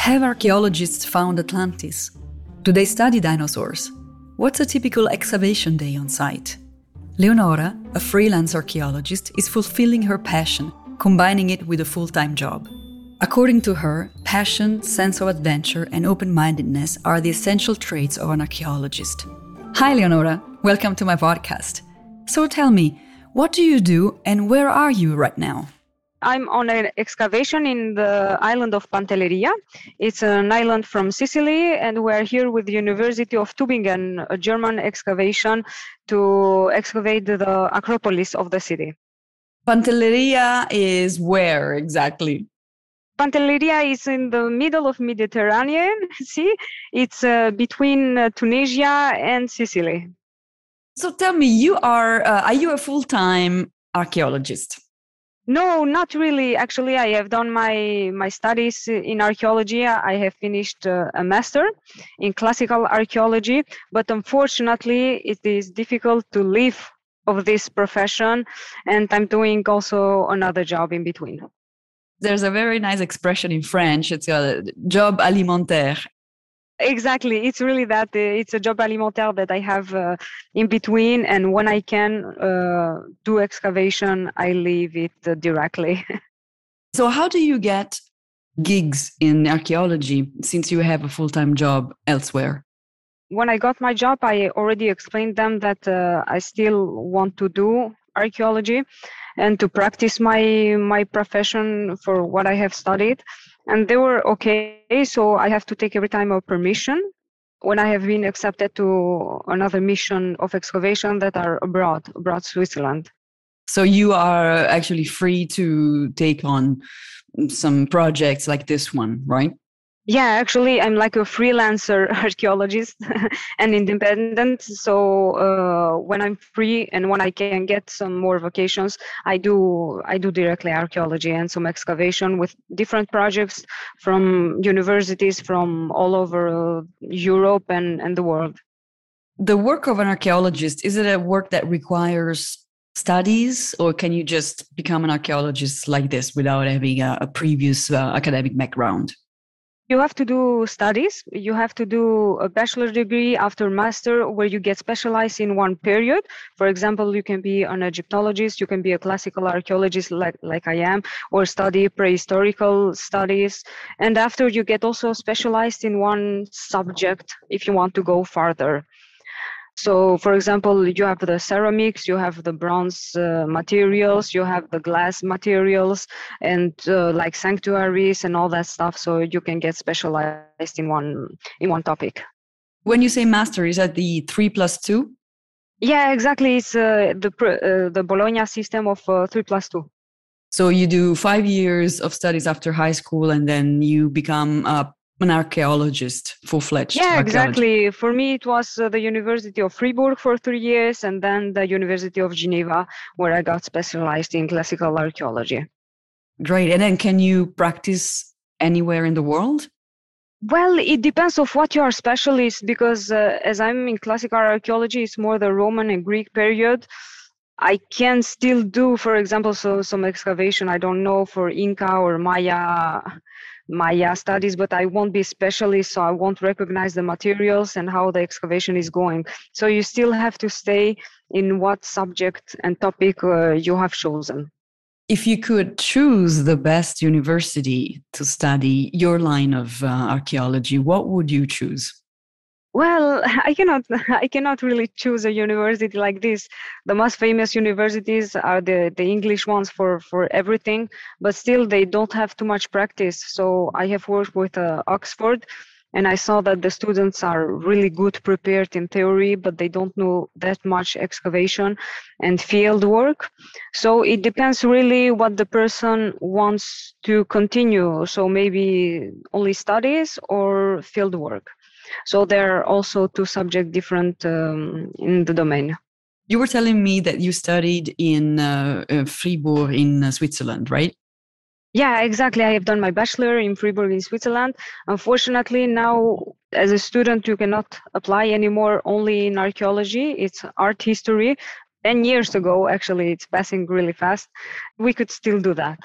Have archaeologists found Atlantis? Do they study dinosaurs? What's a typical excavation day on site? Leonora, a freelance archaeologist, is fulfilling her passion, combining it with a full time job. According to her, passion, sense of adventure, and open mindedness are the essential traits of an archaeologist. Hi, Leonora. Welcome to my podcast. So tell me, what do you do and where are you right now? I'm on an excavation in the island of Pantelleria. It's an island from Sicily, and we're here with the University of Tübingen, a German excavation to excavate the Acropolis of the city. Pantelleria is where exactly? Pantelleria is in the middle of Mediterranean Sea. It's uh, between uh, Tunisia and Sicily. So tell me, you are uh, are you a full time archaeologist? No, not really. Actually, I have done my my studies in archaeology. I have finished uh, a master in classical archaeology, but unfortunately, it is difficult to live of this profession, and I'm doing also another job in between. There's a very nice expression in French. It's a job alimentaire, exactly. It's really that uh, it's a job alimentaire that i have uh, in between and when i can uh, do excavation i leave it uh, directly. So how do you get gigs in archaeology since you have a full-time job elsewhere? When i got my job i already explained them that uh, i still want to do archaeology and to practice my my profession for what i have studied and they were okay so i have to take every time a permission. When i have been accepted to another mission of excavation that are abroad abroad switzerland. So you are actually free to take on some projects like this one right yeah actually i'm like a freelancer archaeologist and independent. So uh, when i'm free and when i can get some more vacations i do i do directly archaeology and some excavation with different projects from universities from all over europe and, and the world. The work of an archaeologist is it a work that requires studies or can you just become an archaeologist like this without having a, a previous uh, academic background you have to do studies. You have to do a bachelor degree after master where you get specialized in one period. For example you can be an egyptologist you can be a classical archaeologist like, like i am or study prehistorical studies. And after you get also specialized in one subject if you want to go farther so, for example, you have the ceramics, you have the bronze uh, materials, you have the glass materials, and uh, like sanctuaries and all that stuff. So you can get specialized in one in one topic. When you say master, is that the three plus two? Yeah, exactly. It's uh, the uh, the Bologna system of uh, three plus two. So you do five years of studies after high school, and then you become a an archaeologist, full fledged. Yeah, exactly. For me, it was uh, the University of Fribourg for three years, and then the University of Geneva, where I got specialized in classical archaeology. Great. And then, can you practice anywhere in the world? Well, it depends of what you are specialist, because uh, as I'm in classical archaeology, it's more the Roman and Greek period. I can still do, for example, so some excavation. I don't know for Inca or Maya Maya studies, but I won't be specialist, so I won't recognize the materials and how the excavation is going. So you still have to stay in what subject and topic uh, you have chosen. If you could choose the best university to study your line of uh, archaeology, what would you choose? Well, I cannot I cannot really choose a university like this. The most famous universities are the, the English ones for, for everything, but still they don't have too much practice. So I have worked with uh, Oxford and I saw that the students are really good prepared in theory, but they don't know that much excavation and field work. So it depends really what the person wants to continue. So maybe only studies or field work. So there are also two subjects different um, in the domain. You were telling me that you studied in uh, uh, Fribourg in uh, Switzerland, right? Yeah, exactly. I have done my bachelor in Fribourg in Switzerland. Unfortunately, now as a student, you cannot apply anymore only in archaeology. It's art history. 10 years ago, actually, it's passing really fast. We could still do that.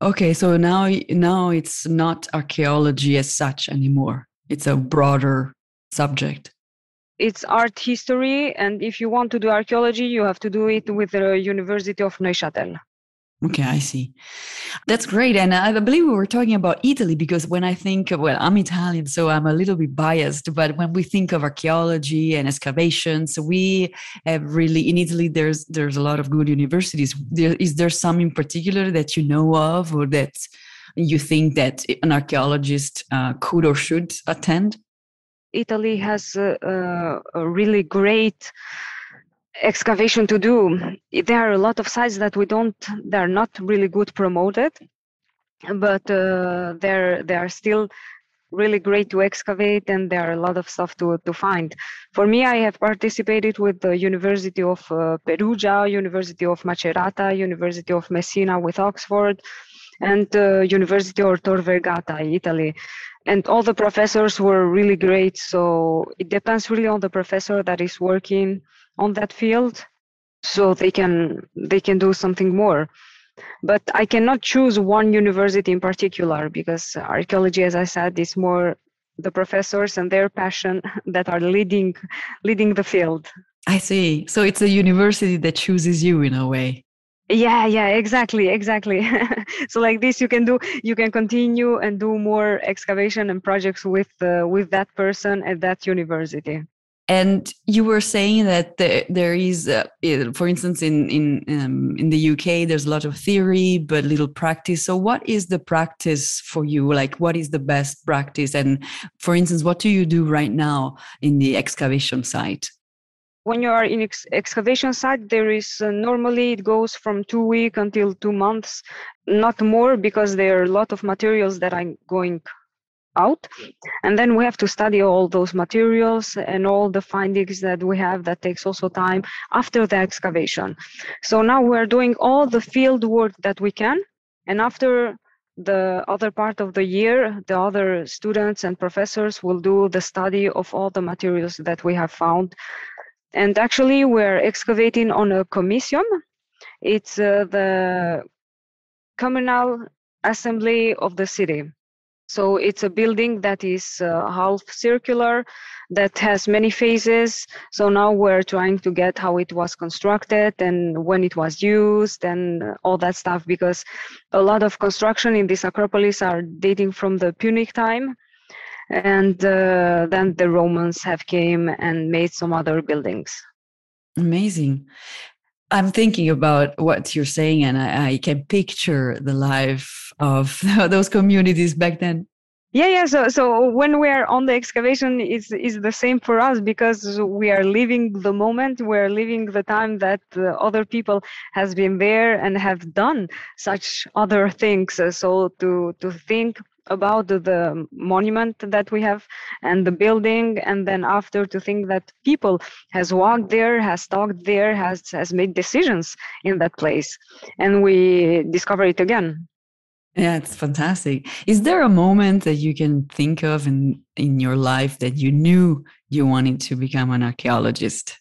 Okay, so now now it's not archaeology as such anymore. It's a broader subject. It's art history, and if you want to do archaeology, you have to do it with the University of Neuchâtel. Okay, I see. That's great. And I believe we were talking about Italy because when I think, well, I'm Italian, so I'm a little bit biased. But when we think of archaeology and excavations, we have really in Italy. There's there's a lot of good universities. There, is there some in particular that you know of, or that you think that an archaeologist uh, could or should attend? Italy has a, a really great excavation to do. There are a lot of sites that we don't, they're not really good promoted, but uh, they're they are still really great to excavate and there are a lot of stuff to, to find. For me, I have participated with the University of uh, Perugia, University of Macerata, University of Messina with Oxford, and uh, University of Tor Vergata, Italy. And all the professors were really great. So it depends really on the professor that is working on that field so they can they can do something more but i cannot choose one university in particular because archaeology as i said is more the professors and their passion that are leading leading the field i see so it's a university that chooses you in a way yeah yeah exactly exactly so like this you can do you can continue and do more excavation and projects with uh, with that person at that university and you were saying that the, there is, uh, for instance, in in um, in the UK, there's a lot of theory but little practice. So, what is the practice for you? Like, what is the best practice? And for instance, what do you do right now in the excavation site? When you are in ex- excavation site, there is uh, normally it goes from two week until two months, not more, because there are a lot of materials that are going out. And then we have to study all those materials and all the findings that we have that takes also time after the excavation. So now we're doing all the field work that we can and after the other part of the year the other students and professors will do the study of all the materials that we have found and actually we're excavating on a commission it's uh, the communal assembly of the city so it's a building that is uh, half circular, that has many phases. So now we're trying to get how it was constructed and when it was used and all that stuff because a lot of construction in this Acropolis are dating from the Punic time. And uh, then the Romans have came and made some other buildings. Amazing. I'm thinking about what you're saying, and I, I, can picture the life of those communities back then. Yeah, yeah. So, so when we are on the excavation, it's is the same for us because we are living the moment. We're living the time that uh, other people has been there and have done such other things. So to to think about the monument that we have and the building and then after to think that people has walked there has talked there has has made decisions in that place. And we discover it again. Yeah it's fantastic. Is there a moment that you can think of in in your life that you knew you wanted to become an archaeologist?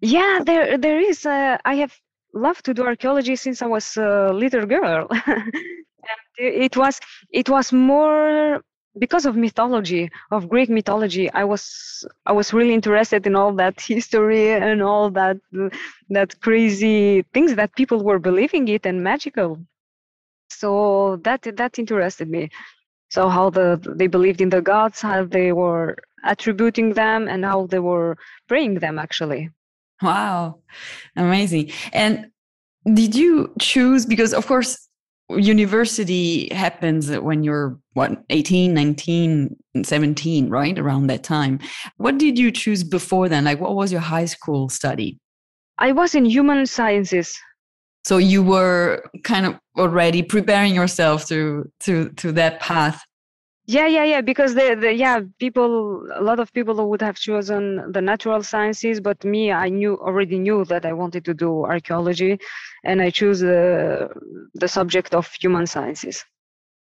Yeah there there is uh, i have loved to do archaeology since i was a little girl it was it was more because of mythology of greek mythology i was i was really interested in all that history and all that that crazy things that people were believing it and magical. So that that interested me. So how the they believed in the gods how they were attributing them and how they were praying them actually. Wow. Amazing. And did you choose because of course university happens when you're what 18 19 17 right around that time. What did you choose before then? Like what was your high school study? I was in human sciences. So you were kind of already preparing yourself to to to that path yeah yeah yeah because the, the yeah people a lot of people would have chosen the natural sciences but me i knew already knew that i wanted to do archaeology and i chose the the subject of human sciences.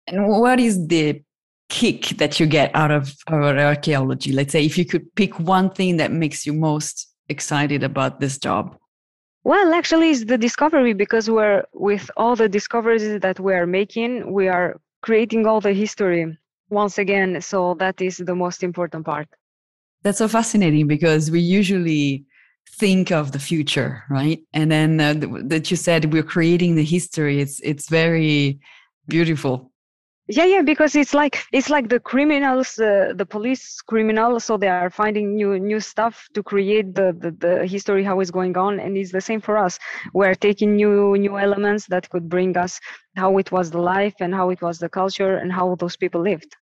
And what is the kick that you get out of, of archaeology? Let's say if you could pick one thing that makes you most excited about this job. Well, actually, it's the discovery because we're with all the discoveries that we are making, we are creating all the history once again. So that is the most important part. That's so fascinating because we usually think of the future, right? And then uh, that you said we're creating the history. It's it's very beautiful yeah yeah because it's like it's like the criminals uh, the police criminals so they are finding new new stuff to create the, the the history how it's going on and it's the same for us. We're taking new new elements that could bring us how it was the life and how it was the culture and how those people lived.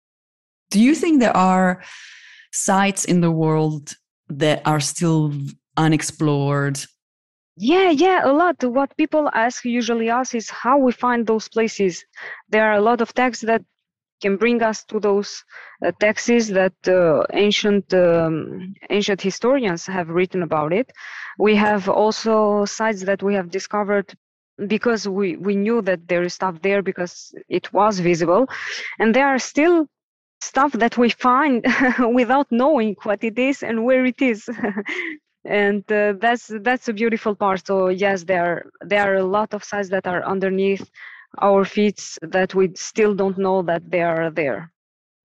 Do you think there are sites in the world that are still unexplored yeah, yeah, a lot. What people ask usually ask is how we find those places. There are a lot of texts that can bring us to those uh, texts that uh, ancient um, ancient historians have written about it. We have also sites that we have discovered because we, we knew that there is stuff there because it was visible, and there are still stuff that we find without knowing what it is and where it is. and uh, that's that's a beautiful part. So yes there there are a lot of sites that are underneath our feet that we still don't know that they are there.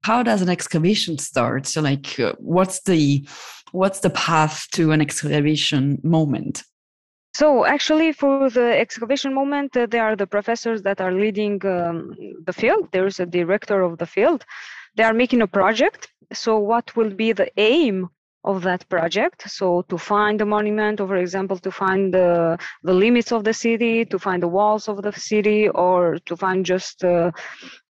How does an excavation start? So like uh, what's the what's the path to an excavation moment? So actually for the excavation moment uh, there are the professors that are leading um, the field. There's a director of the field. They are making a project. So what will be the aim of that project. So to find the monument, or for example, to find the, the limits of the city, to find the walls of the city, or to find just uh,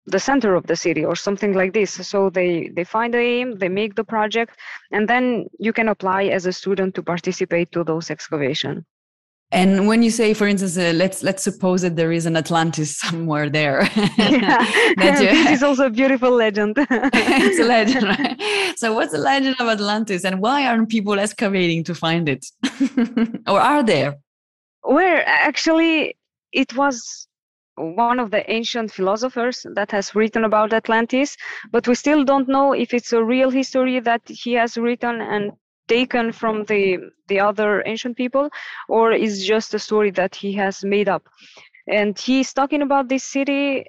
the center of the city or something like this. So they, they find the aim, they make the project, and then you can apply as a student to participate to those excavation. And when you say, for instance, uh, let's let's suppose that there is an Atlantis somewhere there. yeah, this is also a beautiful legend. it's a legend, right? So, what's the legend of Atlantis, and why aren't people excavating to find it, or are there? Where actually it was one of the ancient philosophers that has written about Atlantis, but we still don't know if it's a real history that he has written and taken from the the other ancient people or is just a story that he has made up? And he's talking about this city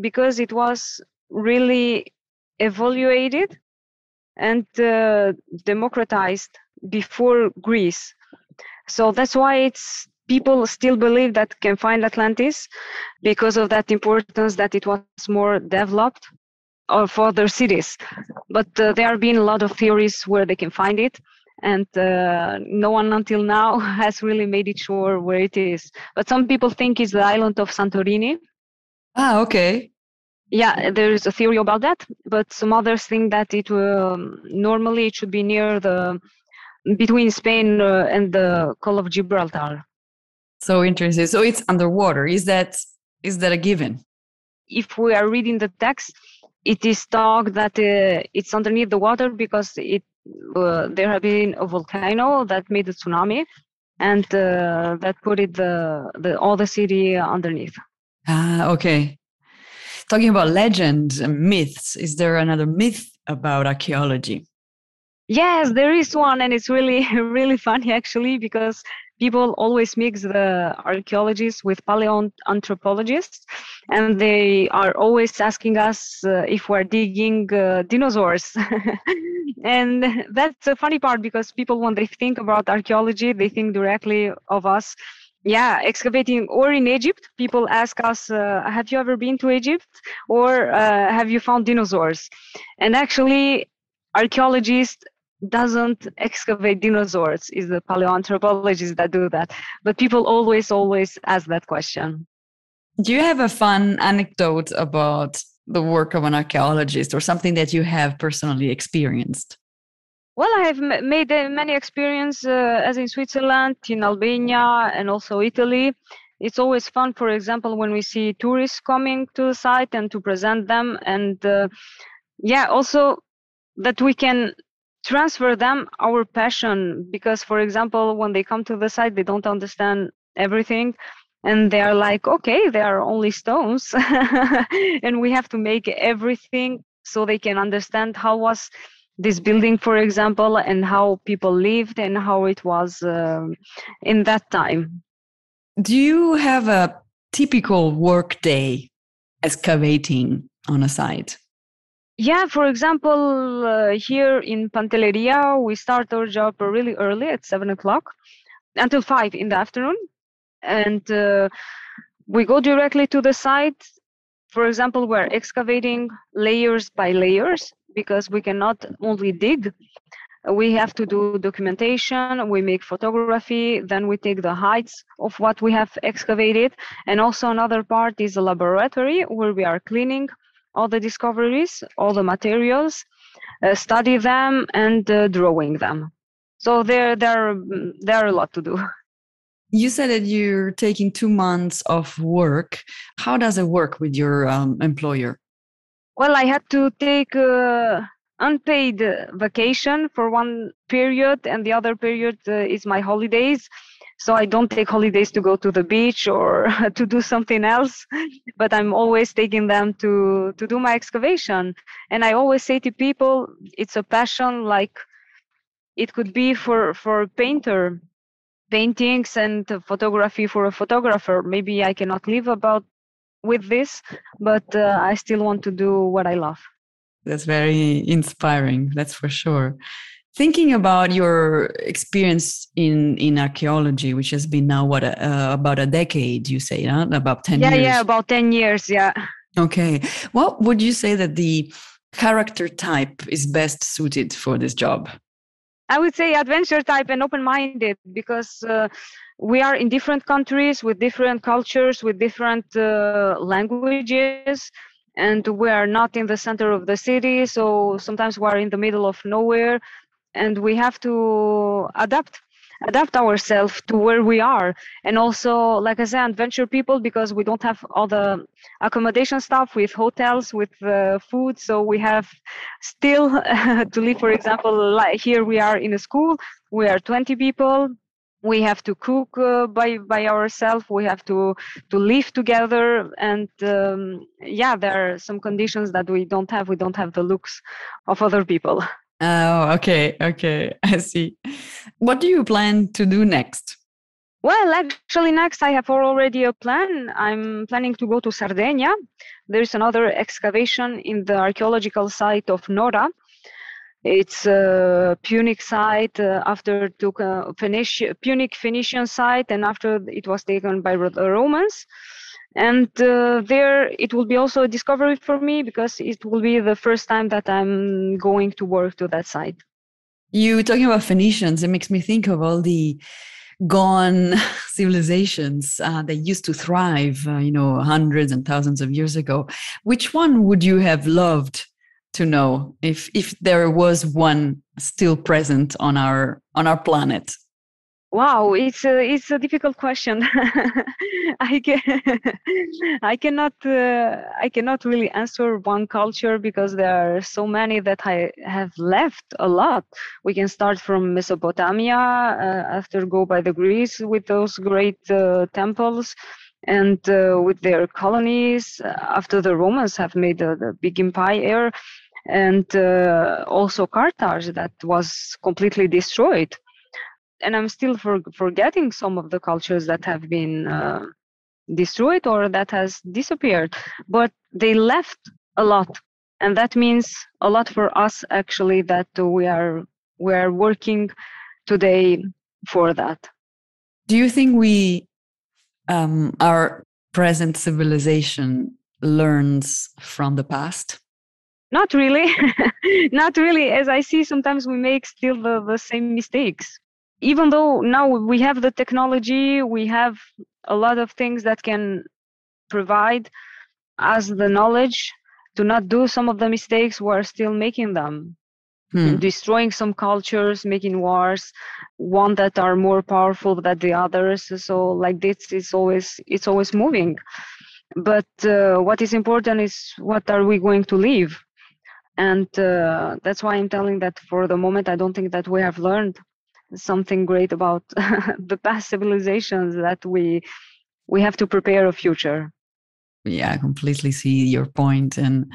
because it was really evaluated and uh, democratized before greece. So that's why it's people still believe that can find atlantis because of that importance that it was more developed or for other cities. But uh, there have been a lot of theories where they can find it and uh, no one until now has really made it sure where it is. But some people think it's the island of Santorini. Ah, okay. Yeah, there is a theory about that, but some others think that it will um, normally it should be near the between Spain uh, and the Call of Gibraltar. So interesting. So it's underwater. Is that is that a given? If we are reading the text, it is talked that uh, it's underneath the water because it uh, there have been a volcano that made a tsunami and uh, that put it the, the all the city underneath. Ah okay. Talking about legends and myths is there another myth about archaeology yes there is one and it's really really funny actually because people always mix the archaeologists with paleoanthropologists and they are always asking us uh, if we're digging uh, dinosaurs. And that's a funny part because people when they think about archaeology they think directly of us. Yeah excavating or in egypt people ask us uh, have you ever been to egypt? Or uh, have you found dinosaurs? And actually archaeologists doesn't excavate dinosaurs is the paleoanthropologists that do that. But people always always ask that question. Do you have a fun anecdote about the work of an archaeologist or something that you have personally experienced? Well i have made uh, many experience uh, as in switzerland in albania and also italy. It's always fun for example when we see tourists coming to the site and to present them. And uh, yeah also that we can transfer them our passion because for example when they come to the site they don't understand everything and they are like okay they are only stones and we have to make everything so they can understand how was this building for example and how people lived and how it was uh, in that time Do you have a typical work day excavating on a site? Yeah, for example, uh, here in Pantelleria, we start our job really early at seven o'clock until five in the afternoon. And uh, we go directly to the site. For example, we're excavating layers by layers because we cannot only dig, we have to do documentation, we make photography, then we take the heights of what we have excavated. And also another part is a laboratory where we are cleaning all the discoveries, all the materials, uh, study them, and uh, drawing them. So there, there, there are a lot to do. You said that you're taking two months of work. How does it work with your um, employer? Well, I had to take uh, unpaid vacation for one period, and the other period uh, is my holidays. So I don't take holidays to go to the beach or to do something else, but I'm always taking them to to do my excavation. And I always say to people, it's a passion like it could be for for a painter paintings and photography for a photographer. Maybe i cannot live about with this but uh, i still want to do what i love. That's very inspiring that's for sure thinking about your experience in in archaeology which has been now what uh, about a decade you say huh? about 10 yeah years yeah about 10 years yeah okay what would you say that the character type is best suited for this job I would say adventure type and open minded because uh, we are in different countries with different cultures, with different uh, languages, and we are not in the center of the city. So sometimes we are in the middle of nowhere, and we have to adapt adapt ourselves to where we are. And also like i said adventure people because we don't have all the accommodation stuff with hotels with uh, food. So we have still to live for example like here we are in a school we are 20 people. We have to cook uh, by by ourselves. We have to to live together. And um, yeah there are some conditions that we don't have. We don't have the looks of other people Oh, okay, okay, I see. What do you plan to do next? Well, actually, next I have already a plan. I'm planning to go to Sardinia. There's another excavation in the archaeological site of Nora. It's a Punic site uh, after took a Phoenici- Punic Phoenician site, and after it was taken by the Romans and uh, there it will be also a discovery for me because it will be the first time that i'm going to work to that site you talking about phoenicians. It makes me think of all the gone civilizations uh, that used to thrive uh, you know hundreds and thousands of years ago. Which one would you have loved to know if if there was one still present on our on our planet Wow, it's a it's a difficult question. I can, I cannot uh, I cannot really answer one culture because there are so many that I have left a lot. We can start from Mesopotamia, uh, after go by the Greece with those great uh, temples, and uh, with their colonies. After the Romans have made the, a big empire, and uh, also Carthage that was completely destroyed and I'm still for, forgetting some of the cultures that have been uh, destroyed or that has disappeared, but they left a lot, and that means a lot for us actually that we are we are working today for that. Do you think we um, our present civilization learns from the past? Not really, not really. As I see, sometimes we make still the, the same mistakes even though now we have the technology, we have a lot of things that can provide us the knowledge to not do some of the mistakes, we're still making them. Hmm. Destroying some cultures, making wars, one that are more powerful than the others. So like this is always it's always moving. But uh, what is important is what are we going to leave? And uh, that's why I'm telling that for the moment I don't think that we have learned something great about the past civilizations that we we have to prepare a future. Yeah i completely see your point and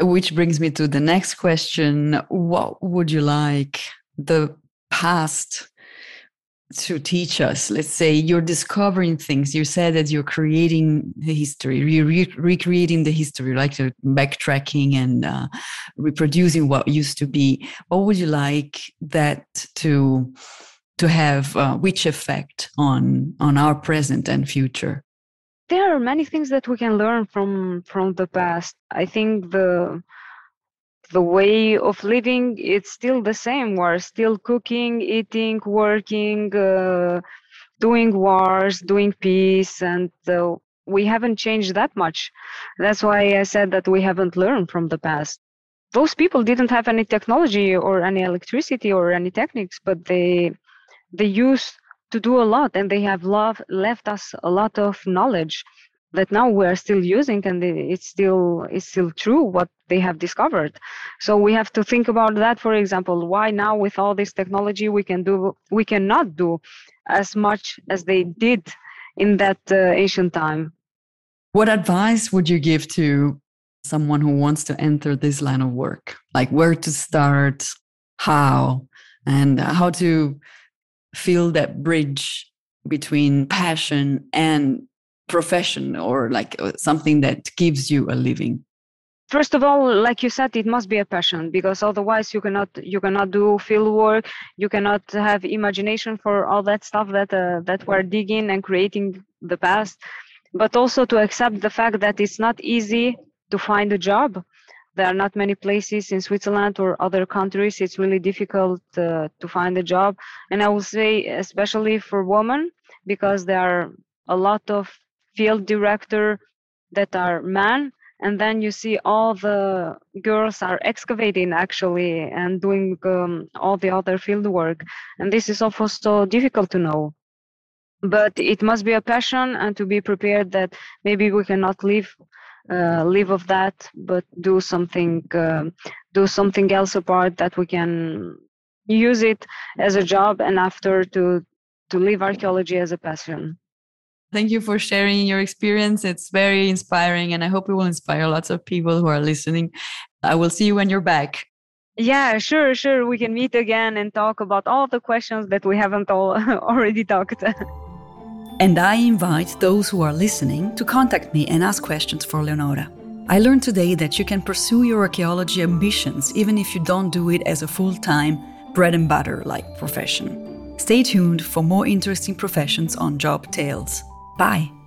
which brings me to the next question. What would you like the past to teach us. Let's say you're discovering things. You said that you're creating the history you're re- recreating the history like uh, backtracking and uh, reproducing what used to be. What would you like that to to have uh, which effect on on our present and future? There are many things that we can learn from from the past. I think the the way of living it's still the same. We're still cooking eating working uh, doing wars doing peace and uh, we haven't changed that much. That's why i said that we haven't learned from the past. Those people didn't have any technology or any electricity or any techniques but they they used to do a lot and they have love, left us a lot of knowledge that now we are still using and it's still it's still true what they have discovered. So we have to think about that for example why now with all this technology we can do we cannot do as much as they did in that uh, ancient time. What advice would you give to someone who wants to enter this line of work? Like where to start how and how to feel that bridge between passion and profession or like uh, something that gives you a living? First of all like you said it must be a passion because otherwise you cannot you cannot do field work you cannot have imagination for all that stuff that uh, that we're digging and creating the past. But also to accept the fact that it's not easy to find a job. There are not many places in switzerland or other countries it's really difficult uh, to find a job. And i will say especially for women because there are a lot of field director that are men and then you see all the girls are excavating actually and doing um, all the other field work. And this is also so difficult to know. But it must be a passion and to be prepared that maybe we cannot live uh, live of that but do something uh, do something else apart that we can use it as a job and after to to live archaeology as a passion Thank you for sharing your experience. It's very inspiring, and I hope it will inspire lots of people who are listening. I will see you when you're back. Yeah, sure, sure. We can meet again and talk about all the questions that we haven't all already talked. and I invite those who are listening to contact me and ask questions for Leonora. I learned today that you can pursue your archaeology ambitions even if you don't do it as a full time, bread and butter like profession. Stay tuned for more interesting professions on Job Tales. Bye.